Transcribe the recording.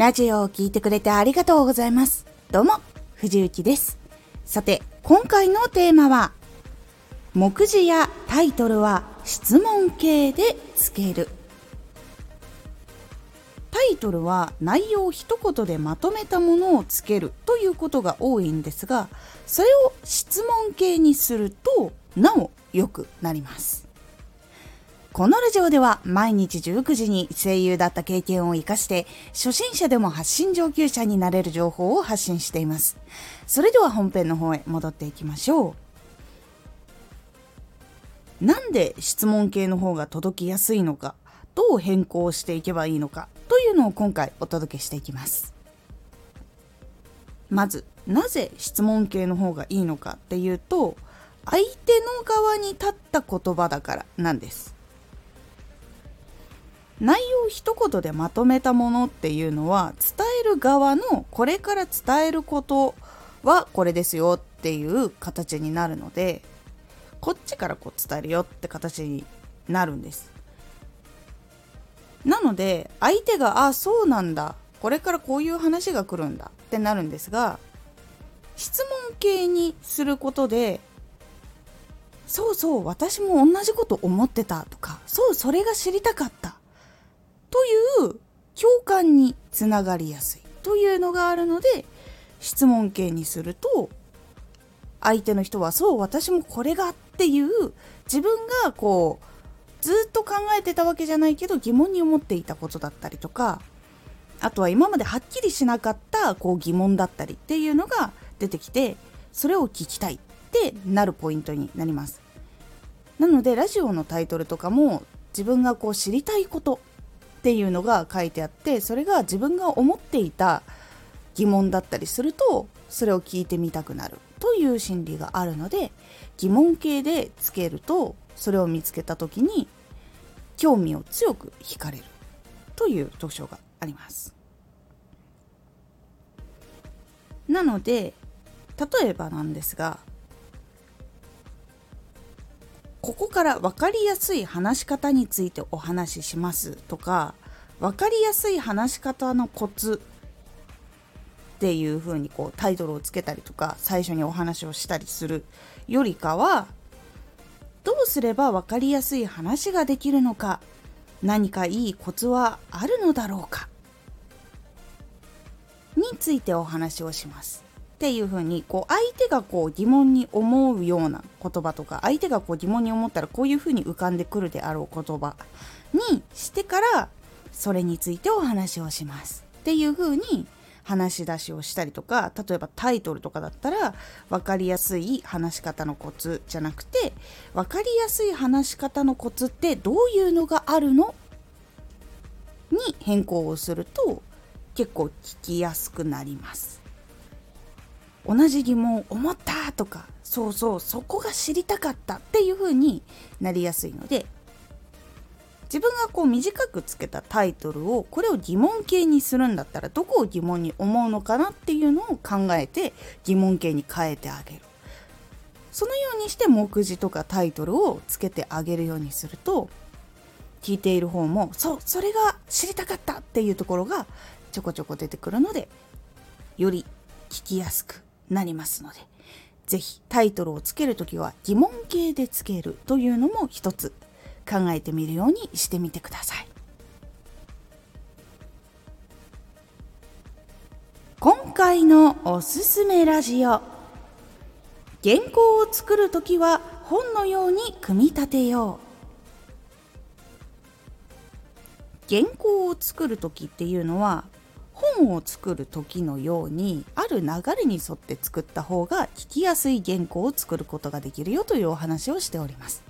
ラジオを聴いてくれてありがとうございます。どうも、藤幸です。さて、今回のテーマは、目次やタイトルは質問形でつける。タイトルは内容を一言でまとめたものをつけるということが多いんですが、それを質問形にすると、なお良くなります。このラジオでは毎日19時に声優だった経験を活かして初心者でも発信上級者になれる情報を発信しています。それでは本編の方へ戻っていきましょう。なんで質問系の方が届きやすいのか、どう変更していけばいいのかというのを今回お届けしていきます。まず、なぜ質問系の方がいいのかっていうと、相手の側に立った言葉だからなんです。内容を一言でまとめたものっていうのは伝える側のこれから伝えることはこれですよっていう形になるのでこっちからこう伝えるよって形になるんです。なので相手があそうなんだ。これからこういう話が来るんだってなるんですが質問形にすることでそうそう私も同じこと思ってたとかそうそれが知りたかった。という共感につながりやすいというのがあるので質問形にすると相手の人はそう私もこれがっていう自分がこうずっと考えてたわけじゃないけど疑問に思っていたことだったりとかあとは今まではっきりしなかったこう疑問だったりっていうのが出てきてそれを聞きたいってなるポイントになります。なのでラジオのタイトルとかも自分がこう知りたいことっていうのが書いてあってそれが自分が思っていた疑問だったりするとそれを聞いてみたくなる。という心理があるので疑問形でつけるとそれを見つけた時に興味を強く惹かれる。という特徴があります。なので例えばなんですがここから分かりやすい話し方についてお話ししますとか分かりやすい話し方のコツっていう風にこうタイトルをつけたりとか最初にお話をしたりするよりかはどうすれば分かりやすい話ができるのか何かいいコツはあるのだろうかについてお話をします。っていう風にこう相手がこう疑問に思うような言葉とか相手がこう疑問に思ったらこういう風に浮かんでくるであろう言葉にしてからそれについてお話をしますっていう風に話し出しをしたりとか例えばタイトルとかだったら分かりやすい話し方のコツじゃなくて分かりやすい話し方のコツってどういうのがあるのに変更をすると結構聞きやすくなります。同じ疑問を思ったとかそうそうそこが知りたかったっていう風になりやすいので自分がこう短くつけたタイトルをこれを疑問形にするんだったらどこを疑問に思うのかなっていうのを考えて疑問形に変えてあげる。そのようにして目次とかタイトルをつけてあげるようにすると聞いている方もそうそれが知りたかったっていうところがちょこちょこ出てくるのでより聞きやすくなりますので是非タイトルをつけるときは疑問形でつけるというのも一つ。考えてみるようにしてみてください。今回のおすすめラジオ。原稿を作るときは本のように組み立てよう。原稿を作る時っていうのは本を作る時のようにある流れに沿って作った方が聞きやすい原稿を作ることができるよというお話をしております。